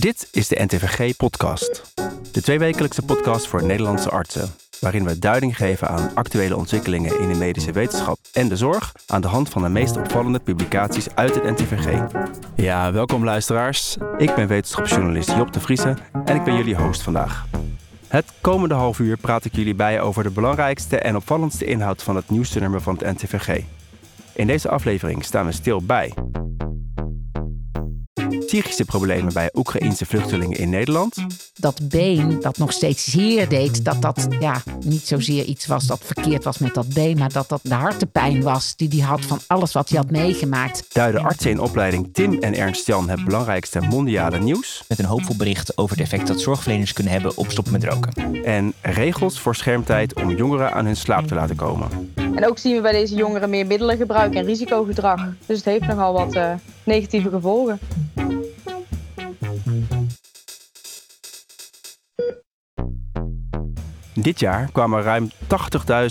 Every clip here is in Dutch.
Dit is de NTVG-podcast. De tweewekelijkse podcast voor Nederlandse artsen. Waarin we duiding geven aan actuele ontwikkelingen in de medische wetenschap en de zorg. aan de hand van de meest opvallende publicaties uit het NTVG. Ja, welkom luisteraars. Ik ben wetenschapsjournalist Job de Vriese en ik ben jullie host vandaag. Het komende half uur praat ik jullie bij over de belangrijkste en opvallendste inhoud van het nieuwste nummer van het NTVG. In deze aflevering staan we stil bij psychische problemen bij Oekraïense vluchtelingen in Nederland. Dat been dat nog steeds zeer deed, dat dat ja, niet zozeer iets was dat verkeerd was met dat been, maar dat dat de hartepijn was die hij had van alles wat hij had meegemaakt. Duiden artsen in opleiding Tim en Ernst Jan het belangrijkste mondiale nieuws. Met een hoopvol bericht over het effect dat zorgverleners kunnen hebben op stoppen met roken. En regels voor schermtijd om jongeren aan hun slaap te laten komen. En ook zien we bij deze jongeren meer middelen gebruiken en risicogedrag. Dus het heeft nogal wat uh, negatieve gevolgen. Dit jaar kwamen ruim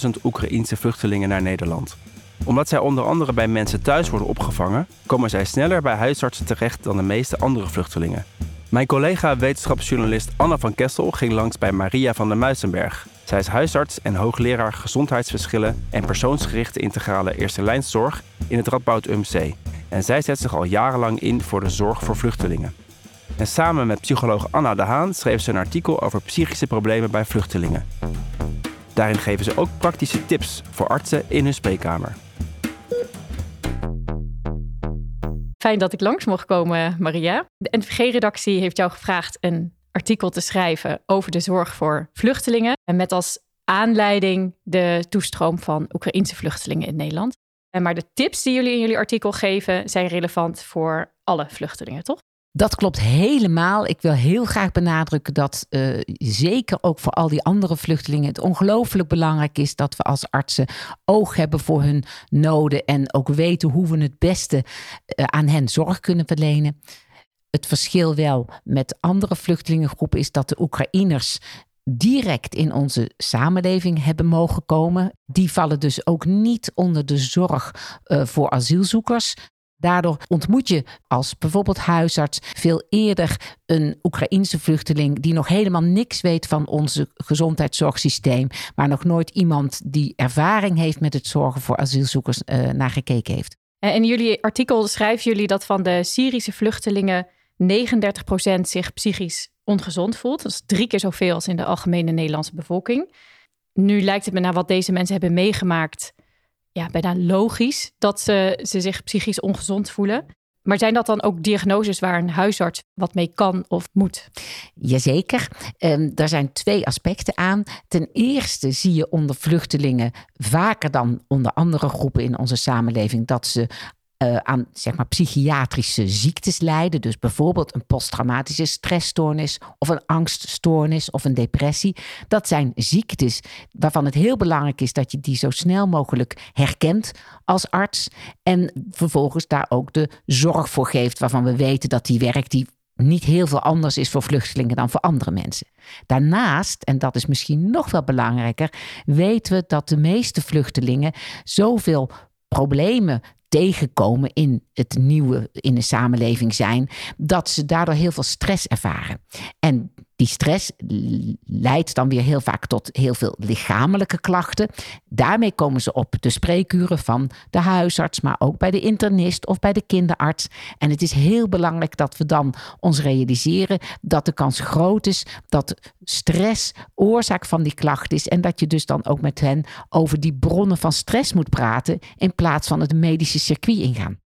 80.000 Oekraïense vluchtelingen naar Nederland. Omdat zij onder andere bij mensen thuis worden opgevangen, komen zij sneller bij huisartsen terecht dan de meeste andere vluchtelingen. Mijn collega wetenschapsjournalist Anna van Kessel ging langs bij Maria van der Muizenberg. Zij is huisarts en hoogleraar gezondheidsverschillen en persoonsgerichte integrale eerste lijnszorg in het Radboud UMC. En zij zet zich al jarenlang in voor de zorg voor vluchtelingen. En samen met psycholoog Anna de Haan schreef ze een artikel over psychische problemen bij vluchtelingen. Daarin geven ze ook praktische tips voor artsen in hun spreekkamer. Fijn dat ik langs mocht komen, Maria. De NVG-redactie heeft jou gevraagd een artikel te schrijven over de zorg voor vluchtelingen. En met als aanleiding de toestroom van Oekraïnse vluchtelingen in Nederland. Maar de tips die jullie in jullie artikel geven zijn relevant voor alle vluchtelingen, toch? Dat klopt helemaal. Ik wil heel graag benadrukken dat uh, zeker ook voor al die andere vluchtelingen het ongelooflijk belangrijk is dat we als artsen oog hebben voor hun noden en ook weten hoe we het beste uh, aan hen zorg kunnen verlenen. Het verschil wel met andere vluchtelingengroepen is dat de Oekraïners direct in onze samenleving hebben mogen komen. Die vallen dus ook niet onder de zorg uh, voor asielzoekers. Daardoor ontmoet je als bijvoorbeeld huisarts veel eerder een Oekraïense vluchteling die nog helemaal niks weet van onze gezondheidszorgsysteem, maar nog nooit iemand die ervaring heeft met het zorgen voor asielzoekers uh, naar gekeken heeft. In jullie artikel schrijven jullie dat van de Syrische vluchtelingen 39% zich psychisch ongezond voelt. Dat is drie keer zoveel als in de algemene Nederlandse bevolking. Nu lijkt het me naar wat deze mensen hebben meegemaakt ja, bijna logisch dat ze, ze zich psychisch ongezond voelen. Maar zijn dat dan ook diagnoses waar een huisarts wat mee kan of moet? Jazeker. Um, er zijn twee aspecten aan. Ten eerste zie je onder vluchtelingen vaker dan onder andere groepen in onze samenleving dat ze uh, aan zeg maar, psychiatrische ziektes lijden. Dus bijvoorbeeld een posttraumatische stressstoornis of een angststoornis of een depressie. Dat zijn ziektes waarvan het heel belangrijk is dat je die zo snel mogelijk herkent als arts. En vervolgens daar ook de zorg voor geeft waarvan we weten dat die werkt, die niet heel veel anders is voor vluchtelingen dan voor andere mensen. Daarnaast, en dat is misschien nog wel belangrijker, weten we dat de meeste vluchtelingen zoveel problemen tegenkomen in het nieuwe in de samenleving zijn, dat ze daardoor heel veel stress ervaren. En die stress leidt dan weer heel vaak tot heel veel lichamelijke klachten. Daarmee komen ze op de spreekuren van de huisarts, maar ook bij de internist of bij de kinderarts. En het is heel belangrijk dat we dan ons realiseren dat de kans groot is dat stress oorzaak van die klacht is. En dat je dus dan ook met hen over die bronnen van stress moet praten in plaats van het medische circuit ingaan.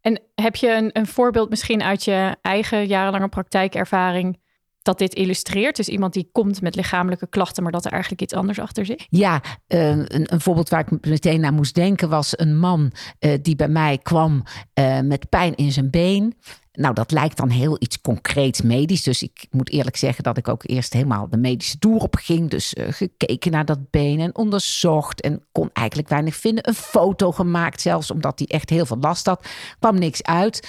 En heb je een, een voorbeeld misschien uit je eigen jarenlange praktijkervaring? Dat dit illustreert? Dus iemand die komt met lichamelijke klachten, maar dat er eigenlijk iets anders achter zit? Ja, uh, een, een, voorbeeld waar ik meteen naar moest denken was een man uh, die bij mij kwam uh, met pijn in zijn been. Nou, dat lijkt dan heel iets concreets medisch. Dus ik moet eerlijk zeggen dat ik ook eerst helemaal de medische toer op ging. Dus uh, gekeken naar dat been en onderzocht. En kon eigenlijk weinig vinden. Een foto gemaakt zelfs, omdat hij echt heel veel last had. Kwam niks uit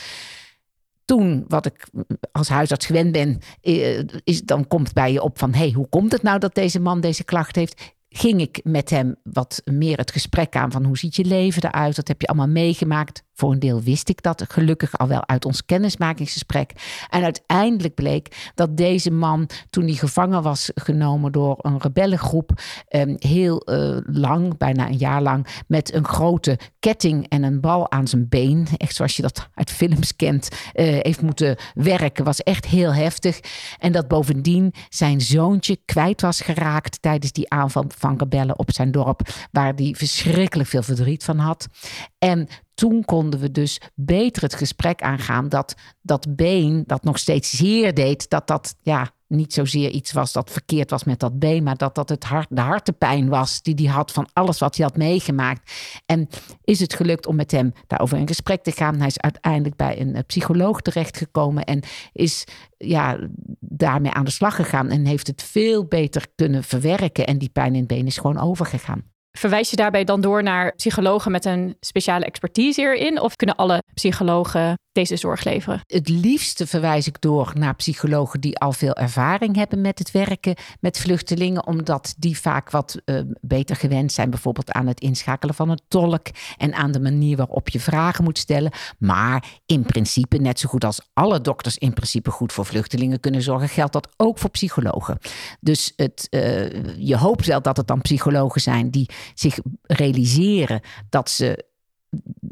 toen, wat ik als huisarts gewend ben, eh, is, dan komt bij je op van... hey, hoe komt het nou dat deze man deze klacht heeft? Ging ik met hem wat meer het gesprek aan van hoe ziet je leven eruit? Dat heb je allemaal meegemaakt. Voor een deel wist ik dat gelukkig al wel uit ons kennismakingsgesprek. En uiteindelijk bleek dat deze man, toen hij gevangen was genomen door een rebellengroep, ehm, heel eh, lang, bijna een jaar lang, met een grote ketting en een bal aan zijn been, echt zoals je dat uit films kent, uh, heeft moeten werken. Was echt heel heftig. En dat bovendien zijn zoontje kwijt was geraakt tijdens die aanval van rebellen op zijn dorp, waar hij verschrikkelijk veel verdriet van had. En toen konden we dus beter het gesprek aangaan dat dat been, dat nog steeds zeer deed, dat dat ja, niet zozeer iets was dat verkeerd was met dat been, maar dat dat het hart, de hartepijn was die hij had van alles wat hij had meegemaakt. En is het gelukt om met hem daarover in gesprek te gaan? Hij is uiteindelijk bij een eh, psycholoog terechtgekomen en is ja, daarmee aan de slag gegaan en heeft het veel beter kunnen verwerken. En die pijn in het been is gewoon overgegaan. Verwijs je daarbij dan door naar psychologen met een speciale expertise hierin? Of kunnen alle psychologen deze zorg leveren? Het liefste verwijs ik door naar psychologen die al veel ervaring hebben met het werken met vluchtelingen, omdat die vaak wat uh, beter gewend zijn, bijvoorbeeld aan het inschakelen van een tolk en aan de manier waarop je vragen moet stellen. Maar in principe, net zo goed als alle dokters in principe goed voor vluchtelingen kunnen zorgen, geldt dat ook voor psychologen. Dus het, uh, je hoopt wel dat het dan psychologen zijn die zich realiseren dat ze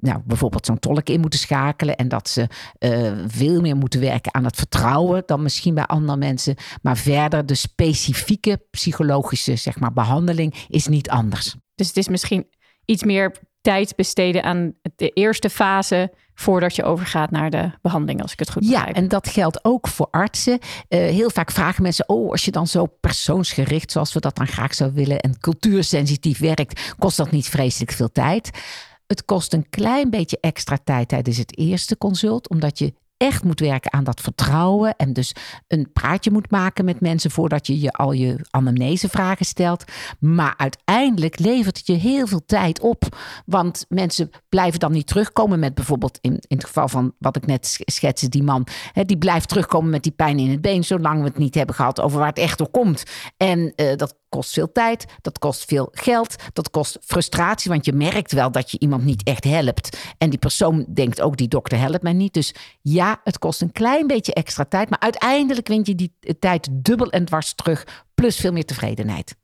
nou, bijvoorbeeld zo'n tolk in moeten schakelen en dat ze uh, veel meer moeten werken aan het vertrouwen dan misschien bij andere mensen. Maar verder de specifieke psychologische zeg maar, behandeling is niet anders. Dus het is misschien iets meer tijd besteden aan de eerste fase voordat je overgaat naar de behandeling, als ik het goed begrijp. Ja, en dat geldt ook voor artsen. Uh, heel vaak vragen mensen, oh, als je dan zo persoonsgericht, zoals we dat dan graag zouden willen, en cultuursensitief werkt, kost dat niet vreselijk veel tijd? Het kost een klein beetje extra tijd tijdens het eerste consult, omdat je echt moet werken aan dat vertrouwen. En dus een praatje moet maken met mensen voordat je je al je anamnesevragen stelt. Maar uiteindelijk levert het je heel veel tijd op. Want mensen blijven dan niet terugkomen met bijvoorbeeld in, in het geval van wat ik net schetste, die man. Hè, die blijft terugkomen met die pijn in het been, zolang we het niet hebben gehad over waar het echt door komt. En uh, dat kost veel tijd, dat kost veel geld, dat kost frustratie, want je merkt wel dat je iemand niet echt helpt. En die persoon denkt ook, die dokter helpt mij niet. Dus ja, het kost een klein beetje extra tijd, maar uiteindelijk wint je die tijd dubbel en dwars terug, plus veel meer tevredenheid.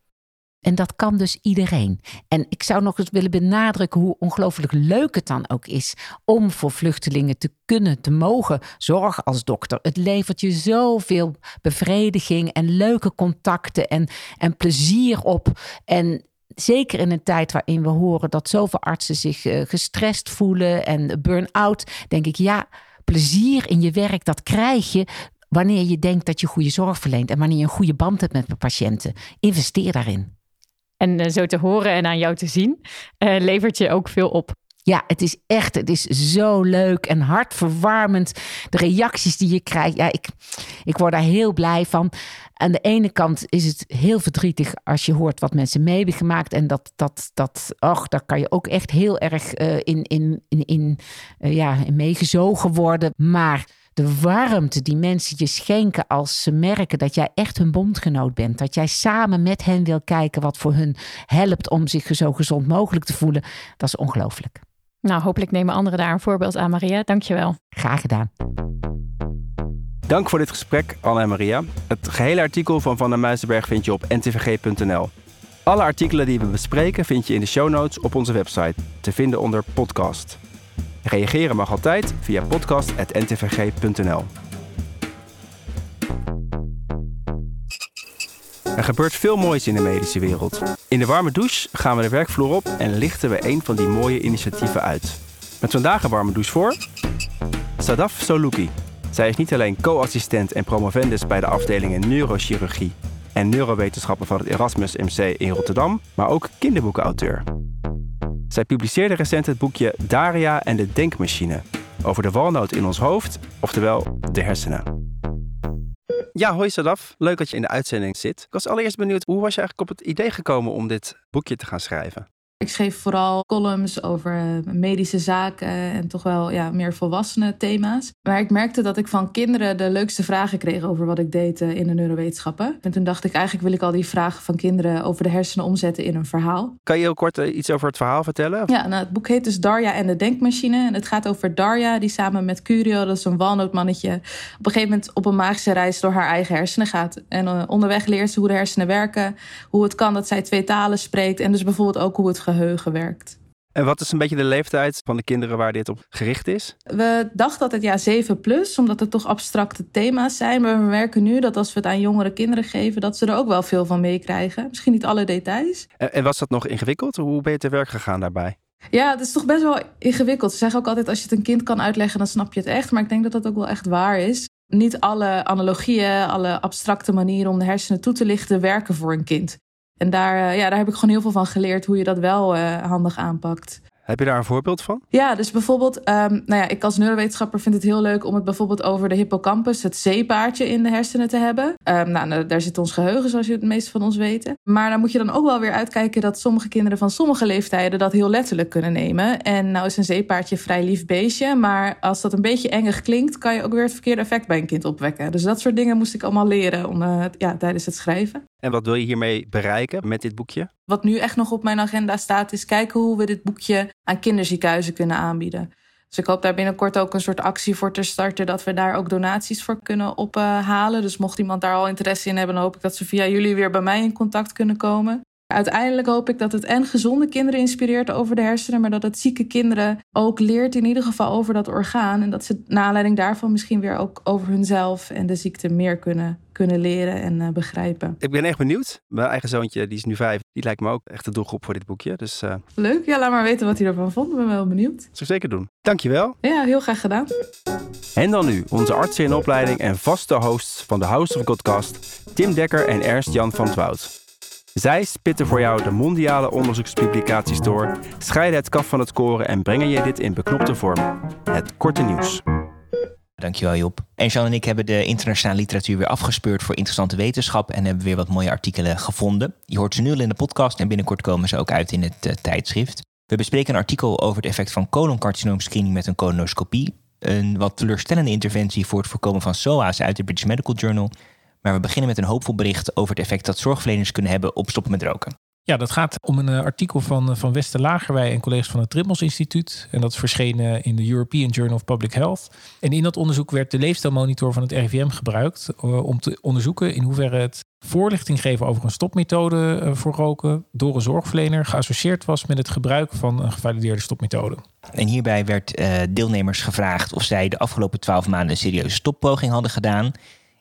En dat kan dus iedereen. En ik zou nog eens willen benadrukken hoe ongelooflijk leuk het dan ook is om voor vluchtelingen te kunnen, te mogen zorgen als dokter. Het levert je zoveel bevrediging en leuke contacten en, en plezier op. En zeker in een tijd waarin we horen dat zoveel artsen zich uh, gestrest voelen en burn-out, denk ik ja, plezier in je werk, dat krijg je wanneer je denkt dat je goede zorg verleent en wanneer je een goede band hebt met patiënten. Investeer daarin. En uh, zo te horen en aan jou te zien, uh, levert je ook veel op. Ja, het is echt, het is zo leuk en hartverwarmend. De reacties die je krijgt, ja, ik, ik word daar heel blij van. Aan de ene kant is het heel verdrietig als je hoort wat mensen mee hebben gemaakt. En dat, dat, dat, ach, daar kan je ook echt heel erg uh, in, in, in, in, ja, in meegezogen worden. Maar de warmte die mensen je schenken als ze merken dat jij echt hun bondgenoot bent. Dat jij samen met hen wil kijken wat voor hun helpt om zich zo gezond mogelijk te voelen. Dat is ongelooflijk. Nou, hopelijk nemen anderen daar een voorbeeld aan, Maria. Dankjewel. Graag gedaan. Dank voor dit gesprek, Anne en Maria. Het gehele artikel van Van der Muizenberg vind je op ntvg.nl. Alle artikelen die we bespreken vind je in de show notes op onze website, te vinden onder podcast. Reageren mag altijd via podcast.ntvg.nl. Er gebeurt veel moois in de medische wereld. In de warme douche gaan we de werkvloer op en lichten we een van die mooie initiatieven uit. Met vandaag een warme douche voor Sadaf Soluki. Zij is niet alleen co-assistent en promovendus bij de afdelingen neurochirurgie en neurowetenschappen van het Erasmus MC in Rotterdam, maar ook kinderboekenauteur. Zij publiceerde recent het boekje Daria en de Denkmachine over de walnoot in ons hoofd, oftewel de hersenen. Ja, hoi Sadaf. Leuk dat je in de uitzending zit. Ik was allereerst benieuwd, hoe was je eigenlijk op het idee gekomen om dit boekje te gaan schrijven? Ik schreef vooral columns over eh, medische zaken en toch wel ja, meer volwassene thema's. Maar ik merkte dat ik van kinderen de leukste vragen kreeg over wat ik deed eh, in de neurowetenschappen. En toen dacht ik, eigenlijk wil ik al die vragen van kinderen over de hersenen omzetten in een verhaal. Kan je heel kort eh, iets over het verhaal vertellen? Ja, nou, het boek heet dus Darja en de Denkmachine. En het gaat over Darja, die samen met Curio, dat is een walnootmannetje, op een gegeven moment op een magische reis door haar eigen hersenen gaat. En onderweg leert ze hoe de hersenen werken, hoe het kan dat zij twee talen spreekt en dus bijvoorbeeld ook hoe het geheugen werkt. En wat is een beetje de leeftijd van de kinderen waar dit op gericht is? We dachten altijd ja 7 plus, omdat het toch abstracte thema's zijn. Maar we merken nu dat als we het aan jongere kinderen geven, dat ze er ook wel veel van meekrijgen. Misschien niet alle details. En, en was dat nog ingewikkeld? Hoe ben je te werk gegaan daarbij? Ja, het is toch best wel ingewikkeld. Ze zeggen ook altijd, als je het een kind kan uitleggen, dan snap je het echt. Maar ik denk dat dat ook wel echt waar is. Niet alle analogieën, alle abstracte manieren om de hersenen toe te lichten werken voor een kind. En daar, eh, ja, daar heb ik gewoon heel veel van geleerd hoe je dat wel uh, handig aanpakt. Heb je daar een voorbeeld van? Ja, dus bijvoorbeeld, um, nou ja, ik als neurowetenschapper vind het heel leuk om het bijvoorbeeld over de hippocampus, het zeepaardje in de hersenen te hebben. Um, nou, daar zit ons geheugen, zoals je het meeste van ons weten. Maar dan moet je dan ook wel weer uitkijken dat sommige kinderen van sommige leeftijden dat heel letterlijk kunnen nemen. En nou is een zeepaardje een vrij lief beestje, maar als dat een beetje engig klinkt, kan je ook weer het verkeerde effect bij een kind opwekken. Dus dat soort dingen moest ik allemaal leren om, uh, ja, tijdens het schrijven. En wat wil je hiermee bereiken met dit boekje? Wat nu echt nog op mijn agenda staat, is kijken hoe we dit boekje aan kinderziekenhuizen kunnen aanbieden. Dus ik hoop daar binnenkort ook een soort actie voor te starten, dat we daar ook donaties voor kunnen ophalen. Dus mocht iemand daar al interesse in hebben, dan hoop ik dat ze via jullie weer bij mij in contact kunnen komen. Uiteindelijk hoop ik dat het en gezonde kinderen inspireert over de hersenen, maar dat het zieke kinderen ook leert in ieder geval over dat orgaan. En dat ze naar aanleiding daarvan misschien weer ook over hunzelf en de ziekte meer kunnen, kunnen leren en uh, begrijpen. Ik ben echt benieuwd. Mijn eigen zoontje, die is nu vijf, die lijkt me ook echt de doelgroep voor dit boekje. Dus, uh... Leuk, ja, laat maar weten wat hij ervan vond. Ik ben wel benieuwd. Dat zou ik zeker doen. Dankjewel. Ja, heel graag gedaan. En dan nu onze artsen in opleiding en vaste hosts van de House of Godcast, Tim Dekker en Ernst Jan van Twout. Zij spitten voor jou de mondiale onderzoekspublicaties door, scheiden het kaf van het koren en brengen je dit in beknopte vorm. Het korte nieuws. Dankjewel Job. En Jean en ik hebben de internationale literatuur weer afgespeurd voor interessante wetenschap en hebben weer wat mooie artikelen gevonden. Je hoort ze nu al in de podcast en binnenkort komen ze ook uit in het uh, tijdschrift. We bespreken een artikel over het effect van coloncarcinoomscreening met een colonoscopie. Een wat teleurstellende interventie voor het voorkomen van SOA's uit de British Medical Journal. Maar we beginnen met een hoopvol bericht over het effect dat zorgverleners kunnen hebben op stoppen met roken. Ja, dat gaat om een eh, artikel van, eh, van Wester Lagerwij en collega's van het Trimmels Instituut. En dat is verschenen in de European Journal of Public Health. En in dat onderzoek werd de leefstijlmonitor van het RIVM gebruikt uh, om te onderzoeken in hoeverre het voorlichting geven over een stopmethode voor roken door een zorgverlener geassocieerd was met het gebruik van een gevalideerde stopmethode. En hierbij werd deelnemers gevraagd of zij de afgelopen twaalf maanden een serieuze stoppoging hadden gedaan.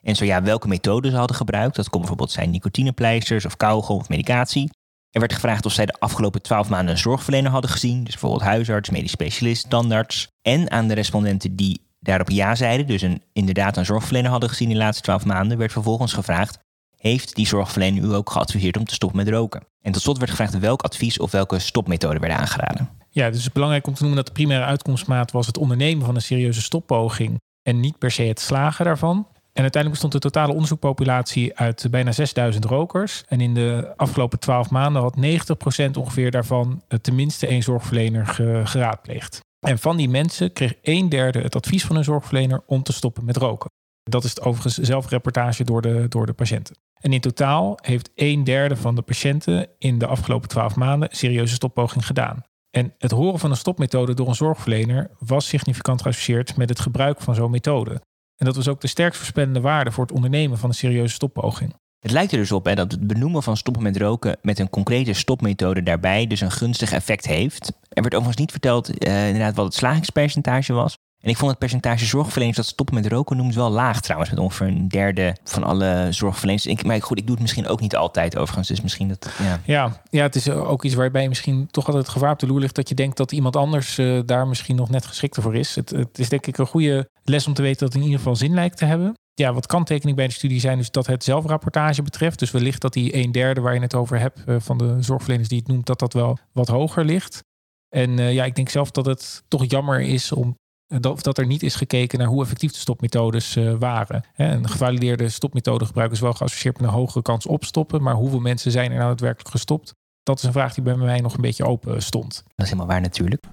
En zo ja, welke methode ze hadden gebruikt. Dat kon bijvoorbeeld zijn nicotinepleisters of kauwgom of medicatie. Er werd gevraagd of zij de afgelopen twaalf maanden een zorgverlener hadden gezien. Dus bijvoorbeeld huisarts, medisch specialist, tandarts. En aan de respondenten die daarop ja zeiden, dus een, inderdaad een zorgverlener hadden gezien in de laatste twaalf maanden, werd vervolgens gevraagd: Heeft die zorgverlener u ook geadviseerd om te stoppen met roken? En tot slot werd gevraagd welk advies of welke stopmethode werden aangeraden. Ja, dus het is belangrijk om te noemen dat de primaire uitkomstmaat was het ondernemen van een serieuze stoppoging en niet per se het slagen daarvan. En uiteindelijk bestond de totale onderzoekpopulatie uit bijna 6000 rokers. En in de afgelopen 12 maanden had 90% ongeveer daarvan tenminste één zorgverlener geraadpleegd. En van die mensen kreeg een derde het advies van een zorgverlener om te stoppen met roken. Dat is het overigens zelfreportage door de, door de patiënten. En in totaal heeft een derde van de patiënten in de afgelopen 12 maanden een serieuze stoppoging gedaan. En het horen van een stopmethode door een zorgverlener was significant geassocieerd met het gebruik van zo'n methode. En dat was ook de sterkst voorspellende waarde voor het ondernemen van een serieuze stoppoging. Het lijkt er dus op hè, dat het benoemen van stoppen met roken met een concrete stopmethode daarbij dus een gunstig effect heeft. Er werd overigens niet verteld uh, inderdaad wat het slagingspercentage was. En ik vond het percentage zorgverleners dat stoppen met roken noemt wel laag trouwens. Met ongeveer een derde van alle zorgverleners. Ik, maar goed, ik doe het misschien ook niet altijd overigens. Dus misschien dat, ja. Ja, ja het is ook iets waarbij misschien toch altijd het gevaar op de loer ligt... dat je denkt dat iemand anders uh, daar misschien nog net geschikter voor is. Het, het is denk ik een goede les om te weten dat het in ieder geval zin lijkt te hebben. Ja, wat kanttekening bij de studie zijn dus dat het zelfrapportage betreft. Dus wellicht dat die een derde waar je het over hebt... Uh, van de zorgverleners die het noemt, dat dat wel wat hoger ligt. En uh, ja, ik denk zelf dat het toch jammer is om dat, dat er niet is gekeken naar hoe effectief de stopmethodes waren. een gevalideerde stopmethode gebruik is wel geassocieerd met een hogere kans opstoppen. Maar hoeveel mensen zijn er nou daadwerkelijk gestopt? Dat is een vraag die bij mij nog een beetje open stond. Dat is helemaal waar natuurlijk.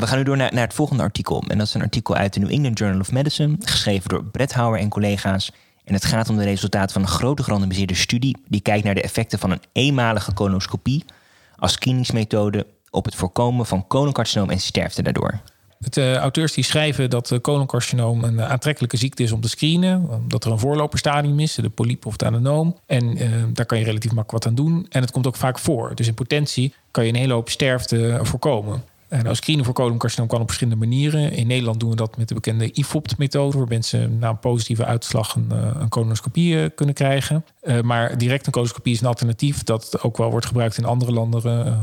Eh, we gaan nu door naar, naar het volgende artikel. En dat is een artikel uit de New England Journal of Medicine, geschreven door Brett Hauer en collega's. En het gaat om de resultaten van een grote gerandomiseerde studie die kijkt naar de effecten van een eenmalige colonoscopie als screeningsmethode op het voorkomen van coloncarcinoom en sterfte daardoor. De auteurs die schrijven dat coloncarcinoom een aantrekkelijke ziekte is om te screenen. Dat er een voorloperstadium is, de polyp of het adenoom. En eh, daar kan je relatief makkelijk wat aan doen. En het komt ook vaak voor. Dus in potentie kan je een hele hoop sterfte voorkomen. Nou, screenen voor coloncarcinoom kan op verschillende manieren. In Nederland doen we dat met de bekende IFOPT-methode, waar mensen na een positieve uitslag een, eh, een colonoscopie eh, kunnen krijgen. Uh, maar direct een colonoscopie is een alternatief dat ook wel wordt gebruikt in andere landen,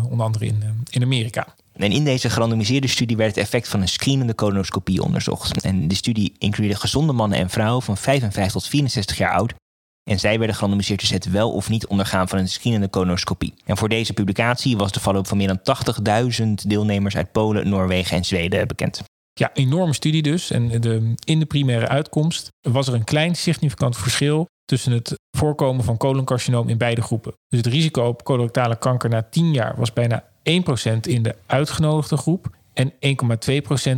onder andere in, in Amerika. En in deze gerandomiseerde studie werd het effect van een screenende colonoscopie onderzocht. En de studie includeerde gezonde mannen en vrouwen van 55 tot 64 jaar oud en zij werden gerandomiseerd tussen het wel of niet ondergaan van een screenende colonoscopie. En voor deze publicatie was de follow van meer dan 80.000 deelnemers uit Polen, Noorwegen en Zweden bekend. Ja, enorme studie dus. En de, in de primaire uitkomst was er een klein significant verschil tussen het voorkomen van coloncarcinoom in beide groepen. Dus het risico op colorectale kanker na 10 jaar was bijna 1% in de uitgenodigde groep en 1,2%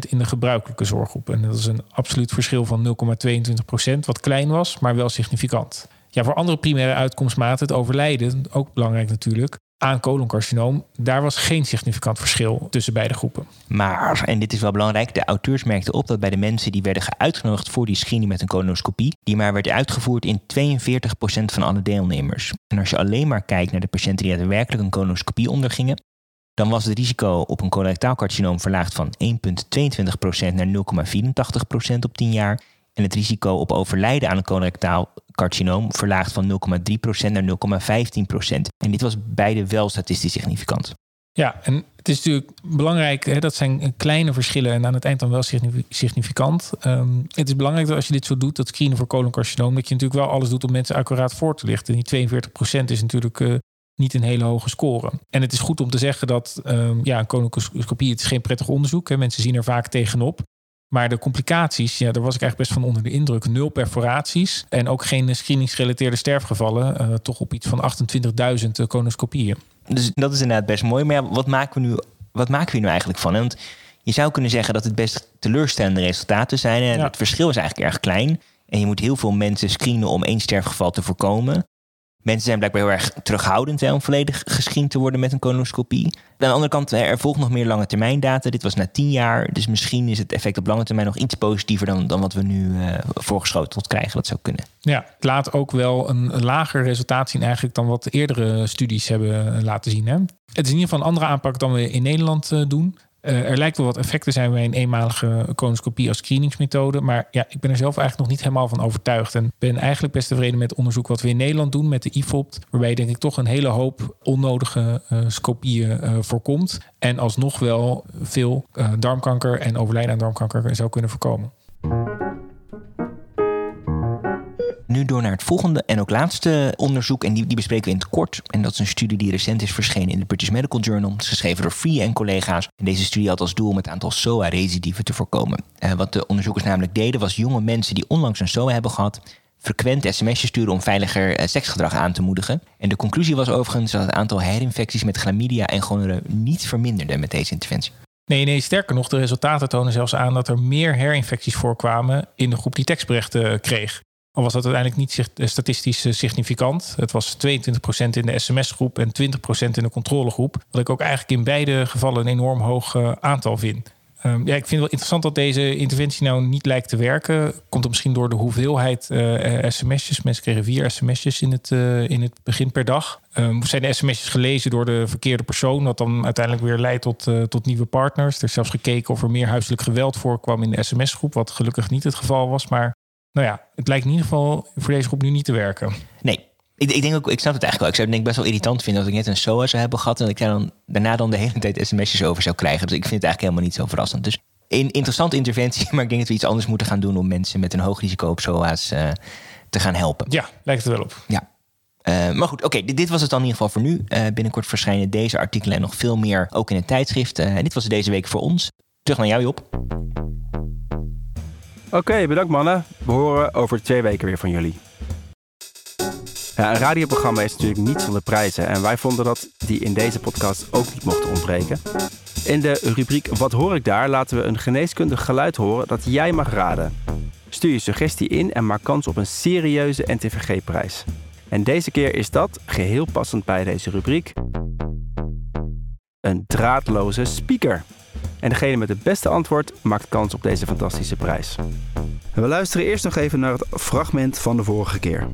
in de gebruikelijke zorggroep. En dat is een absoluut verschil van 0,22%, wat klein was, maar wel significant. Ja, voor andere primaire uitkomstmaten, het overlijden, ook belangrijk natuurlijk, aan coloncarcinoom, daar was geen significant verschil tussen beide groepen. Maar, en dit is wel belangrijk, de auteurs merkten op dat bij de mensen die werden uitgenodigd voor die screening met een colonoscopie, die maar werd uitgevoerd in 42% van alle deelnemers. En als je alleen maar kijkt naar de patiënten die daadwerkelijk een colonoscopie ondergingen, dan was het risico op een colorectaal carcinoom verlaagd van 1,22% naar 0,84% op 10 jaar. En het risico op overlijden aan een colorectaal carcinoom verlaagd van 0,3% naar 0,15%. En dit was beide wel statistisch significant. Ja, en het is natuurlijk belangrijk, hè, dat zijn kleine verschillen en aan het eind dan wel significant. Um, het is belangrijk dat als je dit zo doet, dat screenen voor coloncarcinoom, dat je natuurlijk wel alles doet om mensen accuraat voor te lichten. En die 42% is natuurlijk uh, niet een hele hoge score. En het is goed om te zeggen dat um, ja, een colonoscopie, is geen prettig onderzoek. Hè. Mensen zien er vaak tegenop. Maar de complicaties, ja, daar was ik eigenlijk best van onder de indruk. Nul perforaties en ook geen screeningsgerelateerde sterfgevallen. Uh, toch op iets van 28.000 colonoscopieën. Dus dat is inderdaad best mooi. Maar ja, wat maken we nu, wat maken we nu eigenlijk van? Want je zou kunnen zeggen dat het best teleurstellende resultaten zijn. En het verschil is eigenlijk erg klein. En je moet heel veel mensen screenen om één sterfgeval te voorkomen. Mensen zijn blijkbaar heel erg terughoudend om volledig geschiend te worden met een colonoscopie. Aan de andere kant, er volgt nog meer lange termijn data. Dit was na tien jaar, dus misschien is het effect op lange termijn nog iets positiever dan, dan wat we nu uh, voorgeschoteld krijgen. Dat zou kunnen. Ja, het laat ook wel een, lager resultaat zien eigenlijk dan wat eerdere studies hebben laten zien. Hè? Het is in ieder geval een andere aanpak dan we in Nederland doen. Uh, er lijkt wel wat effecten zijn bij een eenmalige colonoscopie als screeningsmethode. Maar ja, ik ben er zelf eigenlijk nog niet helemaal van overtuigd. En ben eigenlijk best tevreden met onderzoek wat we in Nederland doen met de IFOPT. Waarbij denk ik toch een hele hoop onnodige uh, scopieën uh, voorkomt. En alsnog wel veel darmkanker en overlijden aan darmkanker zou kunnen voorkomen. Nu door naar het volgende en ook laatste onderzoek. En die, die bespreken we in het kort. En dat is een studie die recent is verschenen in de British Medical Journal. Geschreven door Free en collega's. En deze studie had als doel om het aantal SOA-recidieven te voorkomen. Uh, wat de onderzoekers namelijk deden, was jonge mensen die onlangs een SOA hebben gehad frequent sms'jes sturen om veiliger uh, seksgedrag aan te moedigen. En de conclusie was overigens dat het aantal herinfecties met chlamydia en gonorree niet verminderde met deze interventie. Nee, nee, sterker nog, de resultaten tonen zelfs aan dat er meer herinfecties voorkwamen in de groep die tekstberichten kreeg. Al was dat uiteindelijk niet eh, statistisch eh, significant. Het was 22% in de sms-groep en 20% in de controlegroep. Wat ik ook eigenlijk in beide gevallen een enorm hoog eh, aantal vind. Um, ja, ik vind het wel interessant dat deze interventie nou niet lijkt te werken. Komt het misschien door de hoeveelheid uh, sms'jes. Mensen kregen vier sms'jes in het, in het begin per dag. Um, zijn de sms'jes gelezen door de verkeerde persoon... wat dan uiteindelijk weer leidt tot, tot nieuwe partners. Er is zelfs gekeken of er meer huiselijk geweld voorkwam in de sms-groep... wat gelukkig niet het geval was. Maar nou ja, het lijkt in ieder geval voor deze groep nu niet te werken. Nee. Ik, ik denk ook, ik snap het eigenlijk wel. Ik zou het denk best wel irritant vinden als ik net een SOA zou hebben gehad en dat ik daar dan daarna dan de hele tijd sms'jes over zou krijgen. Dus ik vind het eigenlijk helemaal niet zo verrassend. Dus een interessante interventie, maar ik denk dat we iets anders moeten gaan doen om mensen met een hoog risico op SOA's uh, te gaan helpen. Ja, lijkt het wel op. Ja. Uh, maar goed, oké, dit, dit, was het dan in ieder geval voor nu. Uh, binnenkort verschijnen deze artikelen en nog veel meer ook in het tijdschrift. en dit was het deze week voor ons. Terug naar jou, Job. Oké, bedankt mannen. We horen over twee weken weer van jullie. Een radioprogramma is natuurlijk niet zonder prijzen. En wij vonden dat die in deze podcast ook niet mochten ontbreken. In de rubriek Wat hoor ik daar laten we een geneeskundig geluid horen dat jij mag raden. Stuur je suggestie in en maak kans op een serieuze NTVG-prijs. En deze keer is dat, geheel passend bij deze rubriek, een draadloze speaker. En degene met het beste antwoord maakt kans op deze fantastische prijs. We luisteren eerst nog even naar het fragment van de vorige keer.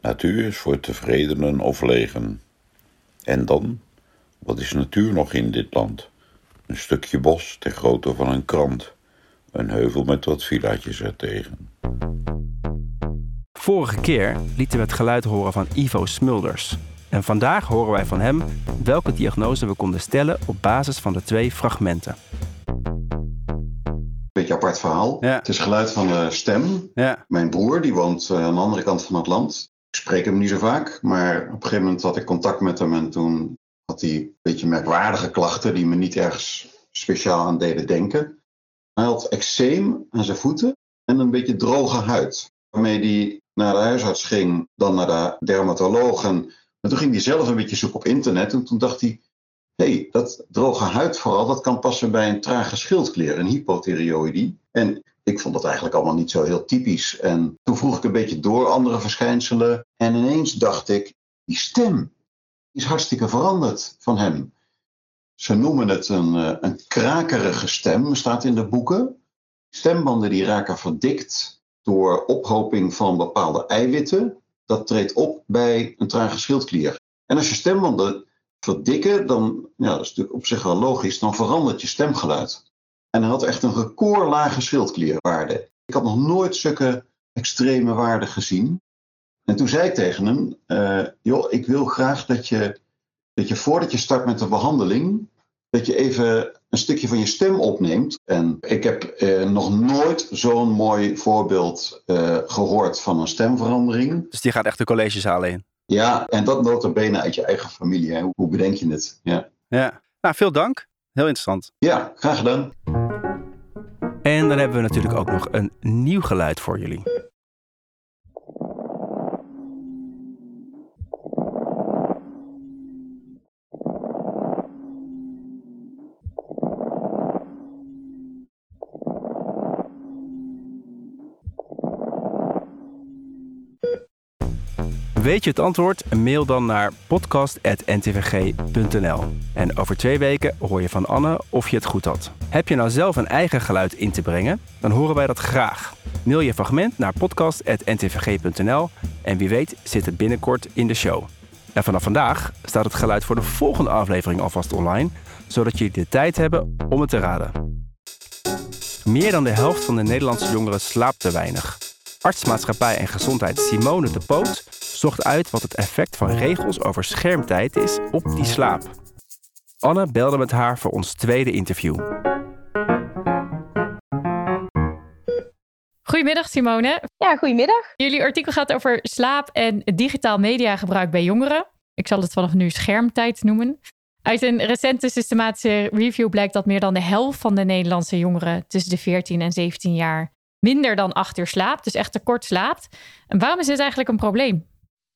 Natuur is voor tevredenen of legen. En dan? Wat is natuur nog in dit land? Een stukje bos ter grootte van een krant. Een heuvel met wat villaatjes ertegen. Vorige keer lieten we het geluid horen van Ivo Smulders. En vandaag horen wij van hem welke diagnose we konden stellen op basis van de twee fragmenten. Beetje apart verhaal. Ja. Het is geluid van de stem. Ja. Mijn broer, die woont eh, aan de andere kant van het land. Ik spreek hem niet zo vaak, maar op een gegeven moment had ik contact met hem en toen had hij een beetje merkwaardige klachten die me niet ergens speciaal aan deden denken. Hij had eczeem aan zijn voeten en een beetje droge huid. Waarmee hij naar de huisarts ging, dan naar de dermatoloog. En toen ging hij zelf een beetje zoeken op internet. En toen dacht hij, hé, hey, dat droge huid vooral, dat kan passen bij een trage schildklier, een hypothyreoïdie. En ik vond dat eigenlijk allemaal niet zo heel typisch. En toen vroeg ik een beetje door andere verschijnselen. En ineens dacht ik, die stem is hartstikke veranderd van hem. Ze noemen het een, eh, een krakerige stem, staat in de boeken. Stembanden die raken verdikt door ophoping van bepaalde eiwitten. Dat treedt op bij een trage schildklier. En als je stembanden verdikken, dan, ja, dat is natuurlijk op zich wel logisch, dan verandert je stemgeluid. En hij had echt een recordlage schildklierwaarde. Ik had nog nooit zulke extreme waarden gezien. En toen zei ik tegen hem, eh, joh, ik wil graag dat je, dat je voordat je start met de behandeling, dat je even een stukje van je stem opneemt. En ik heb eh, nog nooit zo'n mooi voorbeeld eh, gehoord van een stemverandering. Dus die gaat echt de collegezalen in. Ja, en dat nota bene uit je eigen familie. Hè? Hoe, hoe bedenk je het? Ja. Ja. Nou, veel dank. Heel interessant. ja, graag gedaan. En dan hebben we natuurlijk ook nog een nieuw geluid voor jullie. Weet je het antwoord? Mail dan naar podcast.ntvg.nl. En over twee weken hoor je van Anne of je het goed had. Heb je nou zelf een eigen geluid in te brengen? Dan horen wij dat graag. Mail je fragment naar podcast.ntvg.nl en wie weet zit het binnenkort in de show. En vanaf vandaag staat het geluid voor de volgende aflevering alvast online, zodat jullie de tijd hebben om het te raden. Meer dan de helft van de Nederlandse jongeren slaapt te weinig. Artsmaatschappij en Gezondheid Simone de Poot zocht uit wat het effect van regels over schermtijd is op die slaap. Anne belde met haar voor ons tweede interview. Goedemiddag Simone. Ja, goedemiddag. Jullie artikel gaat over slaap en digitaal mediagebruik bij jongeren. Ik zal het vanaf nu schermtijd noemen. Uit een recente systematische review blijkt dat meer dan de helft van de Nederlandse jongeren tussen de 14 en 17 jaar minder dan 8 uur slaapt, dus echt te kort slaapt. En waarom is dit eigenlijk een probleem?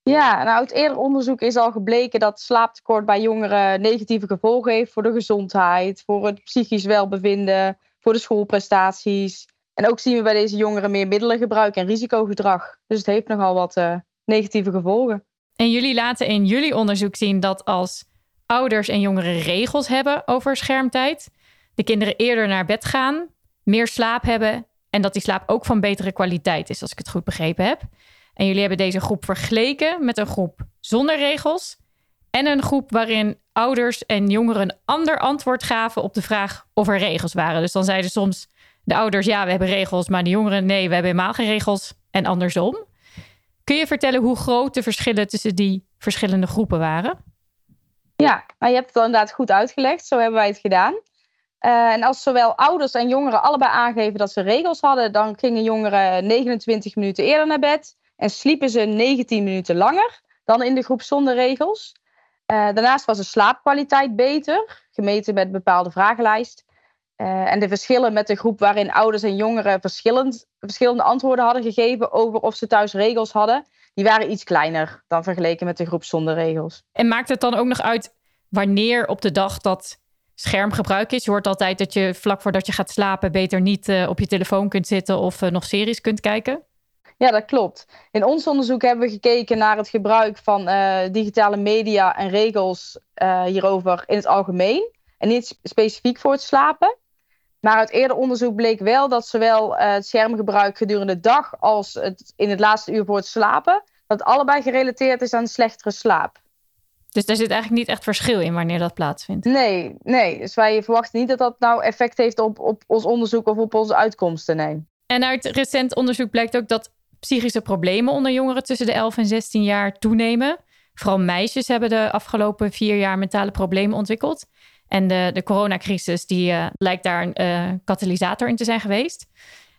Ja, nou, uit eerder onderzoek is al gebleken dat slaaptekort bij jongeren negatieve gevolgen heeft voor de gezondheid, voor het psychisch welbevinden, voor de schoolprestaties. En ook zien we bij deze jongeren meer middelengebruik en risicogedrag. Dus het heeft nogal wat uh, negatieve gevolgen. En jullie laten in jullie onderzoek zien dat als ouders en jongeren regels hebben over schermtijd, de kinderen eerder naar bed gaan, meer slaap hebben en dat die slaap ook van betere kwaliteit is, als ik het goed begrepen heb. En jullie hebben deze groep vergeleken met een groep zonder regels en een groep waarin ouders en jongeren ander antwoord gaven op de vraag of er regels waren. Dus dan zeiden soms de ouders ja, we hebben regels, maar de jongeren nee, we hebben helemaal geen regels en andersom. Kun je vertellen hoe groot de verschillen tussen die verschillende groepen waren? Ja, nou, je hebt het al inderdaad goed uitgelegd. Zo hebben wij het gedaan. Uh, en als zowel ouders en jongeren allebei aangeven dat ze regels hadden, dan gingen jongeren 29 minuten eerder naar bed en sliepen ze 19 minuten langer dan in de groep zonder regels. Uh, daarnaast was de slaapkwaliteit beter, gemeten met bepaalde vragenlijst. Uh, en de verschillen met de groep waarin ouders en jongeren verschillend, verschillende antwoorden hadden gegeven over of ze thuis regels hadden, die waren iets kleiner dan vergeleken met de groep zonder regels. En maakt het dan ook nog uit wanneer op de dag dat schermgebruik is? Je hoort altijd dat je vlak voordat je gaat slapen beter niet uh, op je telefoon kunt zitten of nog series kunt kijken. Ja, dat klopt. In ons onderzoek hebben we gekeken naar het gebruik van uh, digitale media en regels hierover in het algemeen. En niet specifiek voor het slapen. Maar uit eerder onderzoek bleek wel dat zowel het schermgebruik gedurende de dag als het in het laatste uur voor het slapen, dat allebei gerelateerd is aan slechtere slaap. Dus daar zit eigenlijk niet echt verschil in wanneer dat plaatsvindt. Nee, nee. Dus wij verwachten niet dat dat nou effect heeft op, op ons onderzoek of op onze uitkomsten. Nee. En uit recent onderzoek blijkt ook dat psychische problemen onder jongeren tussen de 11 en 16 jaar toenemen. Vooral meisjes hebben de afgelopen vier jaar mentale problemen ontwikkeld. En de, de coronacrisis die, uh, lijkt daar een uh, katalysator in te zijn geweest.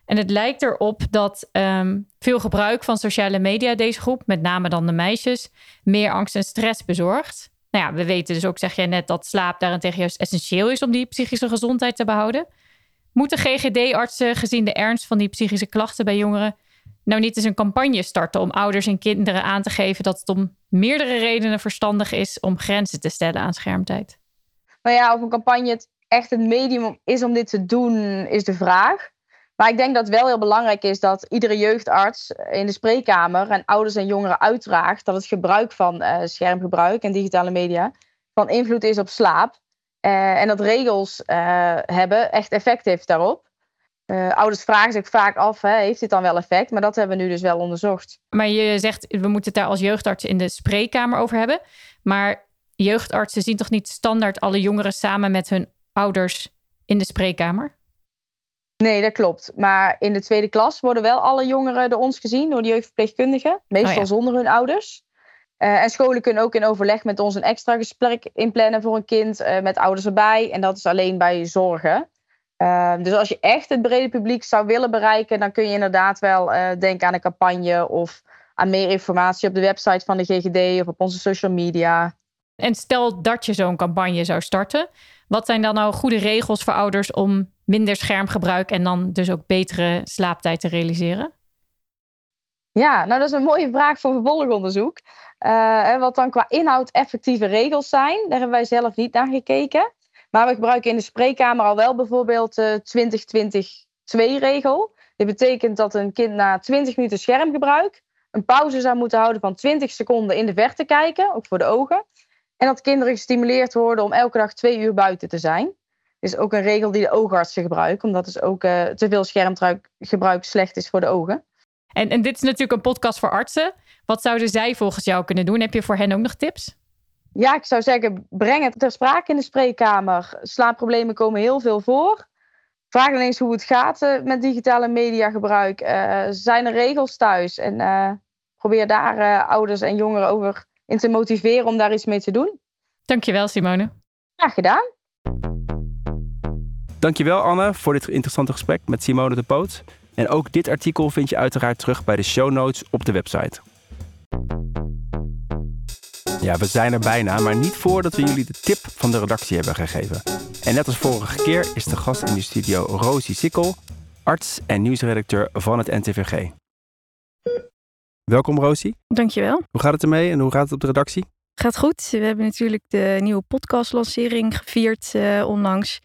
En het lijkt erop dat um, veel gebruik van sociale media deze groep, met name dan de meisjes, meer angst en stress bezorgt. Nou ja, we weten dus ook, zeg jij net, dat slaap daarentegen juist essentieel is om die psychische gezondheid te behouden. Moeten GGD-artsen, gezien de ernst van die psychische klachten bij jongeren, nou niet eens een campagne starten om ouders en kinderen aan te geven dat het om meerdere redenen verstandig is om grenzen te stellen aan schermtijd? Nou ja, of een campagne het echt het medium is om dit te doen, is de vraag. Maar ik denk dat wel heel belangrijk is dat iedere jeugdarts in de spreekkamer en ouders en jongeren uitdraagt dat het gebruik van uh, schermgebruik en digitale media van invloed is op slaap. Uh, en dat regels uh, hebben echt effect heeft daarop. Ouders vragen zich vaak af, hè, heeft dit dan wel effect? Maar dat hebben we nu dus wel onderzocht. Maar je zegt, we moeten het daar als jeugdarts in de spreekkamer over hebben. Maar jeugdartsen zien toch niet standaard alle jongeren samen met hun ouders in de spreekkamer? Nee, dat klopt. Maar in de tweede klas worden wel alle jongeren door ons gezien, door de jeugdverpleegkundigen. Meestal oh ja. zonder hun ouders. Uh, en scholen kunnen ook in overleg met ons een extra gesprek inplannen voor een kind uh, met ouders erbij. En dat is alleen bij zorgen. Uh, dus als je echt het brede publiek zou willen bereiken, dan kun je inderdaad wel denken aan een campagne of aan meer informatie op de website van de GGD of op onze social media. En stel dat je zo'n campagne zou starten, wat zijn dan nou goede regels voor ouders om minder schermgebruik en dan dus ook betere slaaptijd te realiseren? Ja, nou dat is een mooie vraag voor vervolgonderzoek. Uh, wat dan qua inhoud effectieve regels zijn, daar hebben wij zelf niet naar gekeken. Maar we gebruiken in de spreekkamer al wel bijvoorbeeld de 20-20-2-regel. Dit betekent dat een kind na 20 minuten schermgebruik een pauze zou moeten houden van 20 seconden in de verte kijken, ook voor de ogen. En dat kinderen gestimuleerd worden om elke dag twee uur buiten te zijn is ook een regel die de oogartsen gebruiken, omdat dus ook uh, te veel schermgebruik slecht is voor de ogen. En, en dit is natuurlijk een podcast voor artsen. Wat zouden zij volgens jou kunnen doen? Heb je voor hen ook nog tips? Ja, ik zou zeggen, breng het ter sprake in de spreekkamer. Slaapproblemen komen heel veel voor. Vraag dan eens hoe het gaat uh, met digitale mediagebruik. Uh, zijn er regels thuis? En uh, probeer daar ouders en jongeren over in te motiveren om daar iets mee te doen. Dankjewel, Simone. Graag gedaan. Dankjewel Anne voor dit interessante gesprek met Simone de Poot. En ook dit artikel vind je uiteraard terug bij de show notes op de website. Ja, we zijn er bijna, maar niet voordat we jullie de tip van de redactie hebben gegeven. En net als vorige keer is de gast in de studio Rosie Sikkel, arts en nieuwsredacteur van het NTVG. Welkom Rosie. Dankjewel. Hoe gaat het ermee en hoe gaat het op de redactie? Gaat goed. We hebben natuurlijk de nieuwe podcastlancering gevierd uh, onlangs.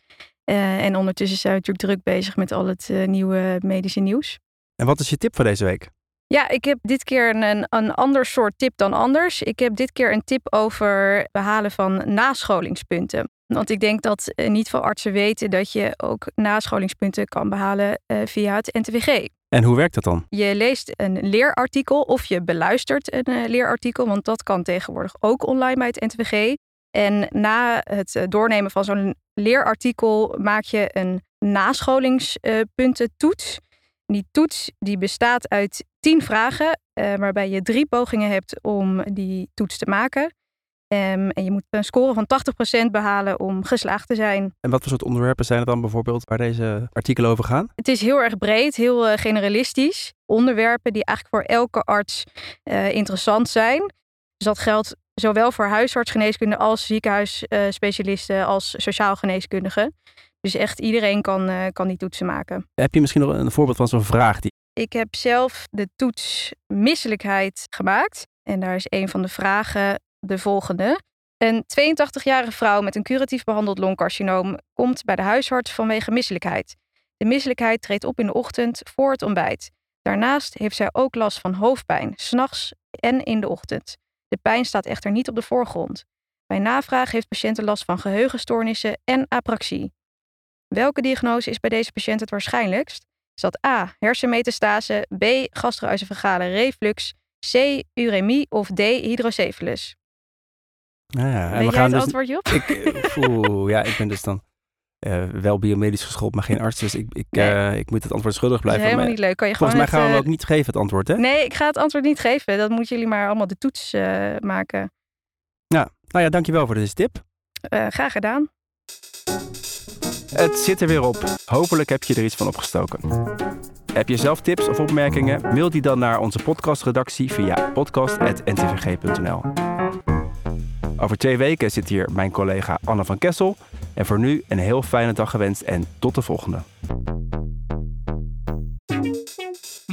Uh, en ondertussen zijn we natuurlijk druk bezig met al het uh, nieuwe medische nieuws. En wat is je tip voor deze week? Ja, ik heb dit keer een, een ander soort tip dan anders. Ik heb dit keer een tip over behalen van nascholingspunten. Want ik denk dat uh, niet veel artsen weten dat je ook nascholingspunten kan behalen via het NTVG. En hoe werkt dat dan? Je leest een leerartikel of je beluistert een leerartikel, want dat kan tegenwoordig ook online bij het NTVG. En na het doornemen van zo'n leerartikel maak je een nascholingspuntentoets. Die toets die bestaat uit tien vragen, uh, waarbij je drie pogingen hebt om die toets te maken. Um, en je moet een score van 80% behalen om geslaagd te zijn. En wat voor soort onderwerpen zijn er dan bijvoorbeeld waar deze artikelen over gaan? Het is heel erg breed, heel uh, generalistisch. Onderwerpen die eigenlijk voor elke arts uh, interessant zijn. Dus dat geldt zowel voor huisartsgeneeskunde als ziekenhuisspecialisten als sociaal geneeskundigen. Dus echt iedereen kan, uh, kan die toetsen maken. Heb je misschien nog een voorbeeld van zo'n vraag die Ik heb zelf de toets misselijkheid gemaakt. En daar is een van de vragen de volgende. Een 82-jarige vrouw met een curatief behandeld longcarcinoom komt bij de huisarts vanwege misselijkheid. De misselijkheid treedt op in de ochtend voor het ontbijt. Daarnaast heeft zij ook last van hoofdpijn, s'nachts en in de ochtend. De pijn staat echter niet op de voorgrond. Bij navraag heeft patiënt last van geheugenstoornissen en apraxie. Welke diagnose is bij deze patiënt het waarschijnlijkst? Is dat A. Hersenmetastase, B. Gastroesofagale reflux, C. Uremie of D. Hydrocephalus? Nou ja, Weet jij het antwoordje op? Ik, eh, oeh, ja, ik ben dus dan eh, wel biomedisch geschoold, maar geen arts. Dus ik, ik, Nee. eh, ik moet het antwoord schuldig Dat is blijven. helemaal Maar niet leuk. Kan je Volgens mij gaan we het, ook niet geven, het antwoord, hè? Nee, ik ga het antwoord niet geven. Dat moeten jullie maar allemaal de toets eh, maken. Ja, nou ja, dankjewel voor deze tip. Eh, graag gedaan. Het zit er weer op. Hopelijk heb je er iets van opgestoken. Heb je zelf tips of opmerkingen? Mail die dan naar onze podcastredactie via podcast.ntvg.nl. Over twee weken zit hier mijn collega Anne van Kessel. En voor nu een heel fijne dag gewenst en tot de volgende.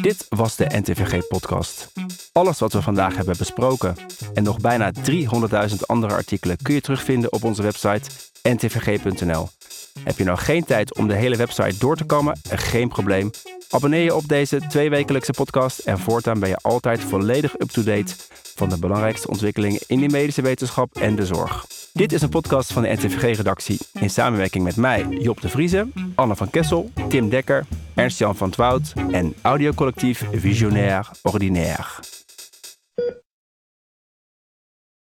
Dit was de NTVG-podcast. Alles wat we vandaag hebben besproken en nog bijna 300.000 andere artikelen kun je terugvinden op onze website ntvg.nl. Heb je nou geen tijd om de hele website door te komen? Geen probleem. Abonneer je op deze tweewekelijkse podcast en voortaan ben je altijd volledig up-to-date van de belangrijkste ontwikkelingen in de medische wetenschap en de zorg. Dit is een podcast van de NTVG-redactie in samenwerking met mij, Job de Vrieze, Anne van Kessel, Tim Dekker, Ernst-Jan van Twout en audiocollectief Visionair Ordinaire.